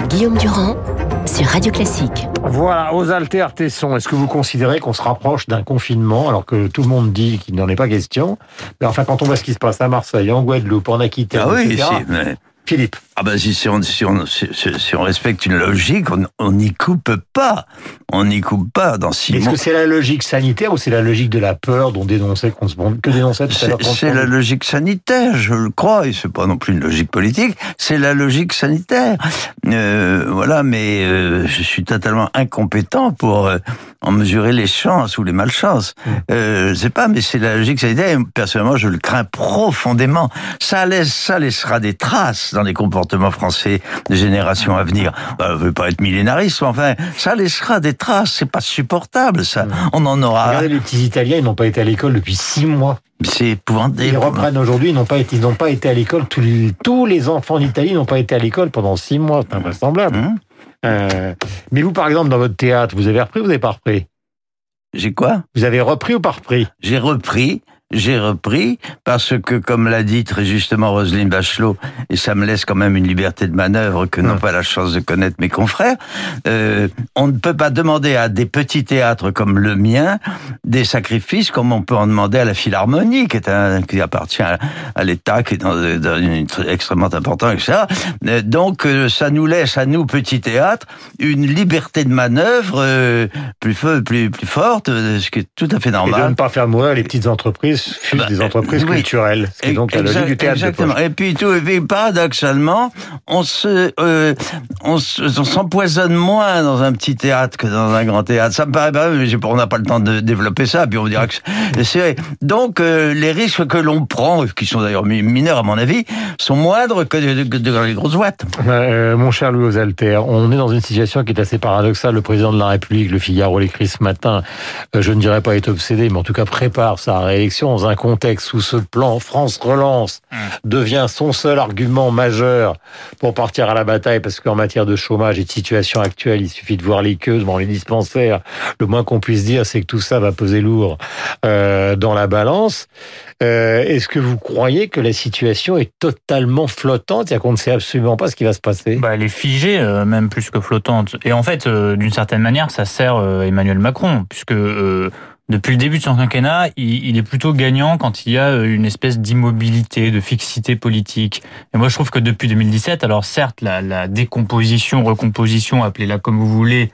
avec Guillaume Durand sur Radio Classique. Voilà, aux Alter Tesson, est-ce que vous considérez qu'on se rapproche d'un confinement alors que tout le monde dit qu'il n'en est pas question? Mais enfin, quand on voit ce qui se passe à Marseille, en Guadeloupe, en Aquitaine, Ah oui, etc., si, mais- Philippe, Ah ben si, si, on, si, on, si, si- si on respecte une logique, on n'y coupe pas. On n'y coupe pas dans six est-ce que c'est la logique sanitaire ou c'est la logique de la peur dont dénonçait qu'on se que dénonçait C'est la logique sanitaire, je le crois, et c'est pas non plus une logique politique, c'est la logique sanitaire. Euh, voilà, mais euh, je suis totalement incompétent pour euh, en mesurer les chances ou les malchances. Euh, je sais pas, mais c'est la logique sanitaire. Et personnellement, je le crains profondément. Ça laisse, ça laissera des traces dans les comportements français des générations à venir. Bah, je veux pas être millénariste, mais enfin, ça laissera des traces. C'est pas supportable, ça. On en aura. Regardez, les petits Italiens, ils n'ont pas été à l'école depuis six mois. C'est épouvantable. Ils reprennent aujourd'hui, ils n'ont pas été, ils n'ont pas été à l'école. Tous les, tous les enfants d'Italie n'ont pas été à l'école pendant six mois. C'est invraisemblable. Hum Euh, mais vous, par exemple, dans votre théâtre, vous avez repris ou vous n'avez pas repris? J'ai quoi? Vous avez repris ou pas repris? J'ai repris, j'ai repris, parce que, comme l'a dit très justement Roselyne Bachelot, et ça me laisse quand même une liberté de manœuvre que n'ont Ouais. pas la chance de connaître mes confrères, euh, on ne peut pas demander à des petits théâtres comme le mien des sacrifices comme on peut en demander à la Philharmonie, qui, est un, qui appartient à, à l'État, qui est dans, dans une, extrêmement important, etc. Euh, Donc, euh, ça nous laisse, à nous, petits théâtres, une liberté de manœuvre euh, plus, plus, plus forte, euh, ce qui est tout à fait Et de normal. ne pas faire mourir les petites entreprises, fût Bah, des entreprises oui. culturelles. Ce qui est donc la logique du théâtre Exactement. Et puis tout, et puis paradoxalement, on se, euh, on se- on s'empoisonne moins dans un petit théâtre que dans un grand théâtre. Ça me paraît pas, mais on n'a pas le temps de développer ça. Puis on dira que c'est- vrai. Donc euh, les risques que l'on prend, qui sont d'ailleurs mi- mineurs à mon avis, sont moindres que, dans les grosses boîtes. Euh, mon cher Louis Osalter, on est dans une situation qui est assez paradoxale. Le président de la République, le Figaro l'écrit ce matin, je ne dirais pas est obsédé, mais en tout cas prépare sa réélection dans un contexte où ce plan France relance devient son seul argument majeur pour partir à la bataille, parce qu'en matière de chômage et de situation actuelle, il suffit de voir les queues devant les dispensaires. Le moins qu'on puisse dire, c'est que tout ça va peser lourd euh, dans la balance. Euh, Est-ce que vous croyez que la situation est totalement flottante, c'est-à-dire qu'on ne sait absolument pas ce qui va se passer Bah, elle est figée, euh, même plus que flottante. Et en fait, d'une certaine manière, ça sert Emmanuel Macron, puisque depuis le début de son quinquennat, il, est plutôt gagnant quand il y a euh, une espèce d'immobilité, de fixité politique. Et moi, je trouve que depuis 2017, alors certes, la, la décomposition, recomposition, appelez-la comme vous voulez,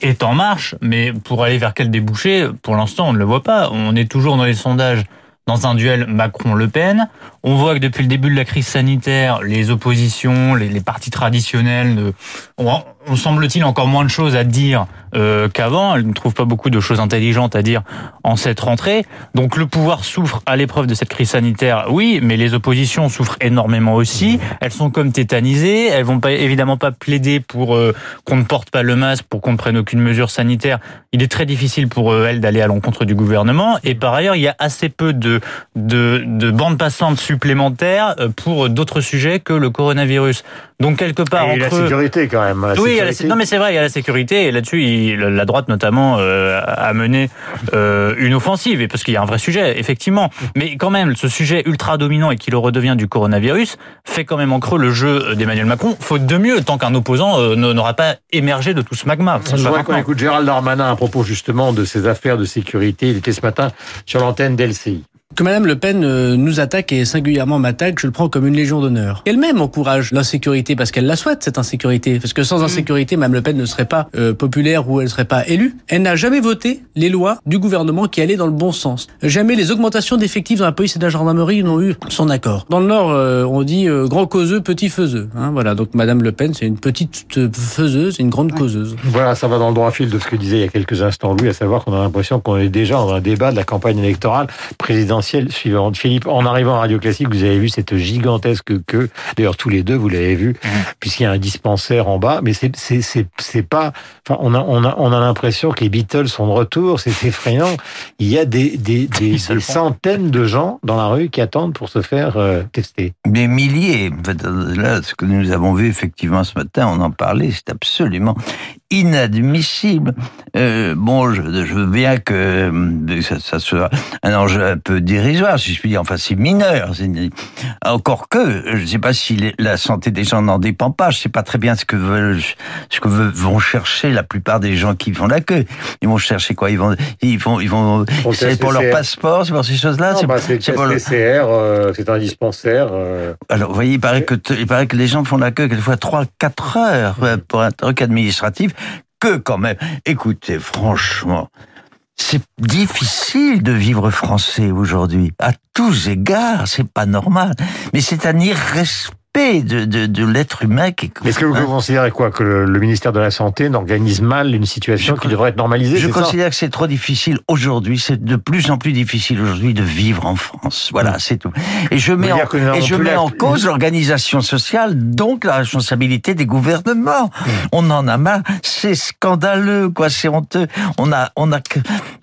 est en marche, mais pour aller vers quel débouché, pour l'instant, on ne le voit pas. On est toujours dans les sondages dans un duel Macron-Le Pen. On voit que depuis le début de la crise sanitaire, les oppositions, les, les partis traditionnels ne- ont, ont semble-t-il encore moins de choses à dire euh, qu'avant. Elles ne trouvent pas beaucoup de choses intelligentes à dire en cette rentrée. Donc le pouvoir souffre à l'épreuve de cette crise sanitaire, oui, mais les oppositions souffrent énormément aussi. Elles sont comme tétanisées. Elles vont pas évidemment pas plaider pour euh, qu'on ne porte pas le masque, pour qu'on ne prenne aucune mesure sanitaire. Il est très difficile pour euh, elles d'aller à l'encontre du gouvernement. Et par ailleurs, il y a assez peu de de, de bandes passantes supplémentaires euh, pour d'autres sujets que le coronavirus. Donc quelque part Et la entre sécurité quand même. la oui, il y a la- sécurité. non mais c'est vrai, il y a la sécurité et là-dessus, il- la droite notamment euh, a mené euh, une offensive et parce qu'il y a un vrai sujet, effectivement. Mais quand même, ce sujet ultra dominant et qui le redevient du coronavirus fait quand même en creux le jeu d'Emmanuel Macron. Faute de mieux, tant qu'un opposant euh, n'aura pas émergé de tout ce magma. Je voudrais qu'on écoute Gérald Darmanin à propos justement de ces affaires de sécurité. Il était ce matin sur l'antenne d'LCI. Que Madame Le Pen euh, nous attaque et singulièrement m'attaque, je le prends comme une légion d'honneur. Elle-même encourage l'insécurité parce qu'elle la souhaite cette insécurité. Parce que sans insécurité, Madame Le Pen ne serait pas euh, populaire ou elle ne serait pas élue. Elle n'a jamais voté les lois du gouvernement qui allaient dans le bon sens. Jamais les augmentations d'effectifs dans la police et la gendarmerie n'ont eu son accord. Dans le Nord, euh, on dit euh, grand causeux, petit faiseux. Hein, voilà. Donc Madame Le Pen, c'est une petite euh, faiseuse, une grande causeuse. Voilà, ça va dans le droit fil de ce que disait il y a quelques instants lui, à savoir qu'on a l'impression qu'on est déjà dans un débat de la campagne électorale présidentielle suivante. Philippe, en arrivant à Radio Classique, vous avez vu cette gigantesque queue. D'ailleurs, tous les deux, vous l'avez vu, puisqu'il y a un dispensaire en bas. Mais c'est pas. Enfin, on a on a on a l'impression que les Beatles sont de retour. C'est effrayant. Il y a des des des, centaines de gens dans la rue qui attendent pour se faire euh, tester. Des milliers. Là, ce que nous avons vu effectivement ce matin, on en parlait, c'est absolument inadmissible. Euh, bon, je, je veux bien que euh, ça, ça soit un enjeu un peu dérisoire, si je puis dire. Enfin, c'est mineur. Encore que, je ne sais pas si la santé des gens n'en dépend pas. Je ne sais pas très bien ce que veulent, ce que vont chercher la plupart des gens qui font la queue. Ils vont chercher quoi? Ils vont, ils vont, ils vont. C'est pour leur passeport, c'est pour ces choses-là? C'est bah, pour le PCR, euh, c'est un dispensaire. Euh. Alors, vous voyez, il paraît que il paraît que les gens font la queue quelquefois 3-4 heures pour un truc administratif. Que quand même. Écoutez, franchement, c'est difficile de vivre français aujourd'hui. À tous égards, c'est pas normal. Mais c'est un irrespect de, de, de l'être humain. Qui... Est-ce que vous hein considérez quoi Que le, ministère de la Santé n'organise mal une situation qui devrait être normalisée Je considère que c'est trop difficile aujourd'hui. C'est de plus en plus difficile aujourd'hui de vivre en France. Voilà, mmh. c'est tout. Et je mets en, et je mets en cause l'organisation sociale, donc la responsabilité des gouvernements. Mmh. On en a marre. C'est scandaleux, quoi. C'est honteux. On a, on a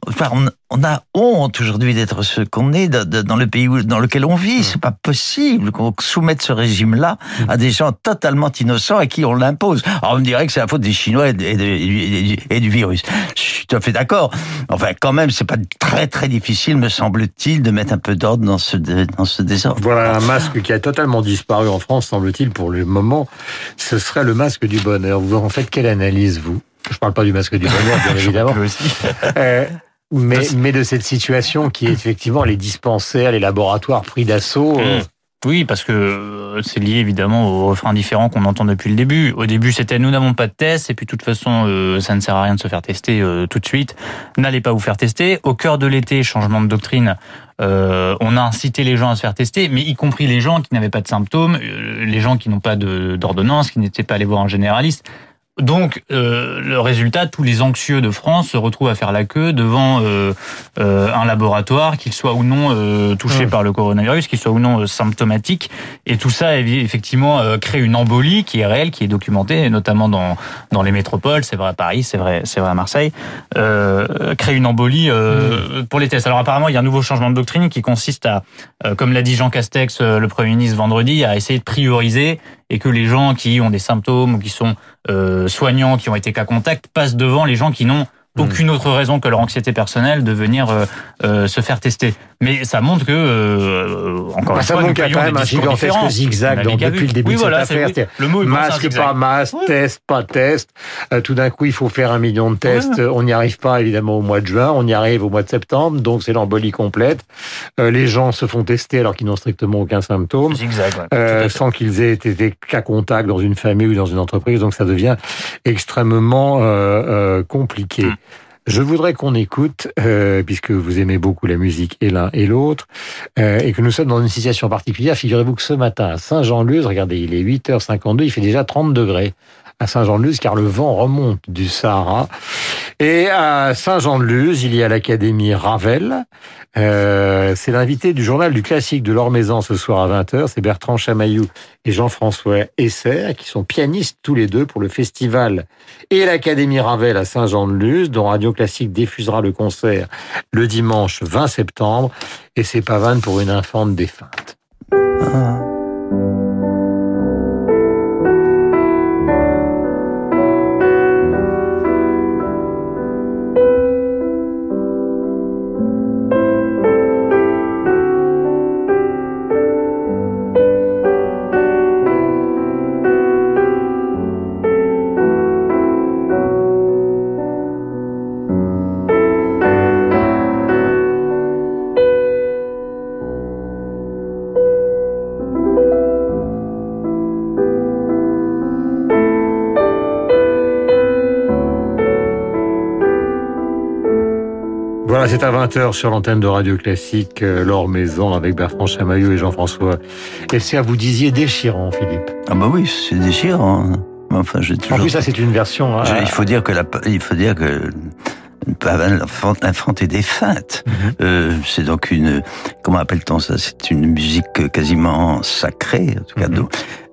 enfin, on, on a honte aujourd'hui d'être ce qu'on est dans le pays dans lequel on vit. C'est pas possible qu'on soumette ce régime-là à des gens totalement innocents à qui on l'impose. Alors on me dirait que c'est la faute des Chinois et, du virus. Je suis tout à fait d'accord. Enfin, quand même, c'est pas très très difficile, me semble-t-il, de mettre un peu d'ordre dans ce dans ce désordre. Voilà un masque qui a totalement disparu en France, semble-t-il, pour le moment. Ce serait le masque du bonheur. Vous en faites quelle analyse, vous? Je parle pas du masque du bonheur, bien évidemment. aussi. Euh, mais, mais de cette situation qui est effectivement les dispensaires, les laboratoires pris d'assaut. Euh. Mmh. Oui, parce que euh, c'est lié évidemment au refrain différent qu'on entend depuis le début. Au début, c'était nous n'avons pas de test, et puis de toute façon, euh, ça ne sert à rien de se faire tester tout de suite. N'allez pas vous faire tester. Au cœur de l'été, changement de doctrine, on a incité les gens à se faire tester, mais y compris les gens qui n'avaient pas de symptômes, les gens qui n'ont pas d'ordonnance, qui n'étaient pas allés voir un généraliste. Donc, euh, le résultat, tous les anxieux de France se retrouvent à faire la queue devant euh, euh, un laboratoire, qu'il soit ou non euh, touché par le coronavirus, qu'il soit ou non euh, symptomatique. Et tout ça, effectivement, crée une embolie qui est réelle, qui est documentée, notamment dans, dans les métropoles. C'est vrai à Paris, c'est vrai, c'est vrai à Marseille. crée une embolie mmh. pour les tests. Alors apparemment, il y a un nouveau changement de doctrine qui consiste à, comme l'a dit Jean Castex, le Premier ministre vendredi, à essayer de prioriser et que les gens qui ont des symptômes ou qui sont euh, soignants, qui ont été cas contact, passent devant les gens qui n'ont. Aucune autre raison que leur anxiété personnelle de venir euh, euh, se faire tester. Mais ça montre que, euh, encore bah, une ça fois, montre qu'il y a quand même un gigantesque zigzag donc, depuis le début oui, de voilà, cette affaire. Le mot masque, pas masque, test, pas test. Euh, tout d'un coup, il faut faire un million de tests. On n'y arrive pas, évidemment, au mois de juin. On y arrive au mois de septembre. Donc, c'est l'embolie complète. Euh, les gens se font tester alors qu'ils n'ont strictement aucun symptôme. Zigzag, ouais, sans qu'ils aient été cas contact dans une famille ou dans une entreprise. Donc, ça devient extrêmement compliqué. Hmm. Je voudrais qu'on écoute, euh, puisque vous aimez beaucoup la musique et l'un et l'autre, euh, et que nous sommes dans une situation particulière. Figurez-vous que ce matin, à Saint-Jean-Luz, regardez, il est 8h52, il fait déjà 30 degrés à Saint-Jean-de-Luz, car le vent remonte du Sahara. Et à Saint-Jean-de-Luz, il y a l'Académie Ravel. Euh, c'est l'invité du journal du classique de l'Ormaison ce soir à 20h. C'est Bertrand Chamaillou et Jean-François Esser, qui sont pianistes tous les deux pour le festival et l'Académie Ravel à Saint-Jean-de-Luz, dont Radio Classique diffusera le concert le dimanche 20 septembre. Et c'est Pavane pour une infante défunte. Ah. C'est à 20h sur l'antenne de Radio Classique, euh, Laure Maison avec Bertrand Chamaillot et Jean-François. Et c'est à vous disiez déchirant, Philippe? Ah bah oui, c'est déchirant. Enfin, j'ai toujours... En plus, ça, c'est une version... Hein. il faut dire que la, il faut dire que est défunte. Mhm. euh, c'est donc une, comment appelle-t-on ça? C'est une musique quasiment sacrée, en tout cas, mhm.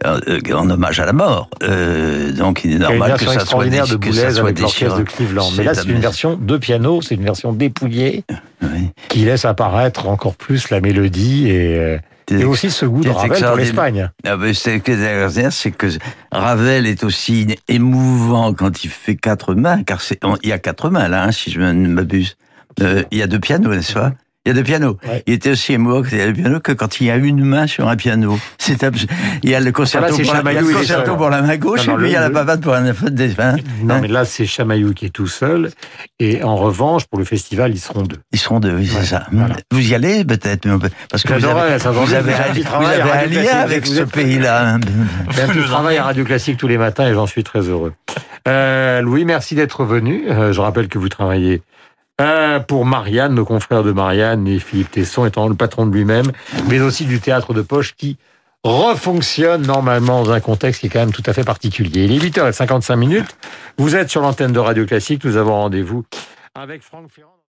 euh, en hommage à la mort. Euh, donc il est normal que ça soit, de que ça soit avec l'orchestre de Cleveland. Mais là, c'est une version de piano, c'est une version dépouillée oui. qui laisse apparaître encore plus la mélodie et et aussi ce goût de Ravel pour l'Espagne. Ah ben, c'est que Ravel est aussi émouvant quand il fait quatre mains, car il y a quatre mains là, hein, si je ne m'abuse. Euh, il y a deux pianos, n'est-ce pas? Il y a deux pianos. Ouais. Il était aussi émouvant y a deux pianos que quand il y a une main sur un piano. C'est abs- Il y a le concerto, Voilà, c'est pour, la, il le il concerto pour la main gauche Non, et puis il y a la pavade pour un faute des hein. Non, Hein mais là, c'est Chamaillou qui est tout seul. Et en revanche, pour le festival, ils seront deux. Ils seront deux, oui, c'est Ouais, ça. voilà. Vous y allez peut-être, parce que vous avez, ça vous avez, vous avez un lien avec ce pays-là. hein. J'ai un petit travail à Radio Classique tous les matins et j'en suis très heureux. Euh, Louis, merci d'être venu. Euh, je rappelle que vous travaillez euh, pour Marianne, nos confrères de Marianne et Philippe Tesson étant le patron de lui-même, mais aussi du théâtre de poche qui refonctionne normalement dans un contexte qui est quand même tout à fait particulier. Il est 8h55 minutes. Vous êtes sur l'antenne de Radio Classique. Nous avons rendez-vous avec Franck Ferrand.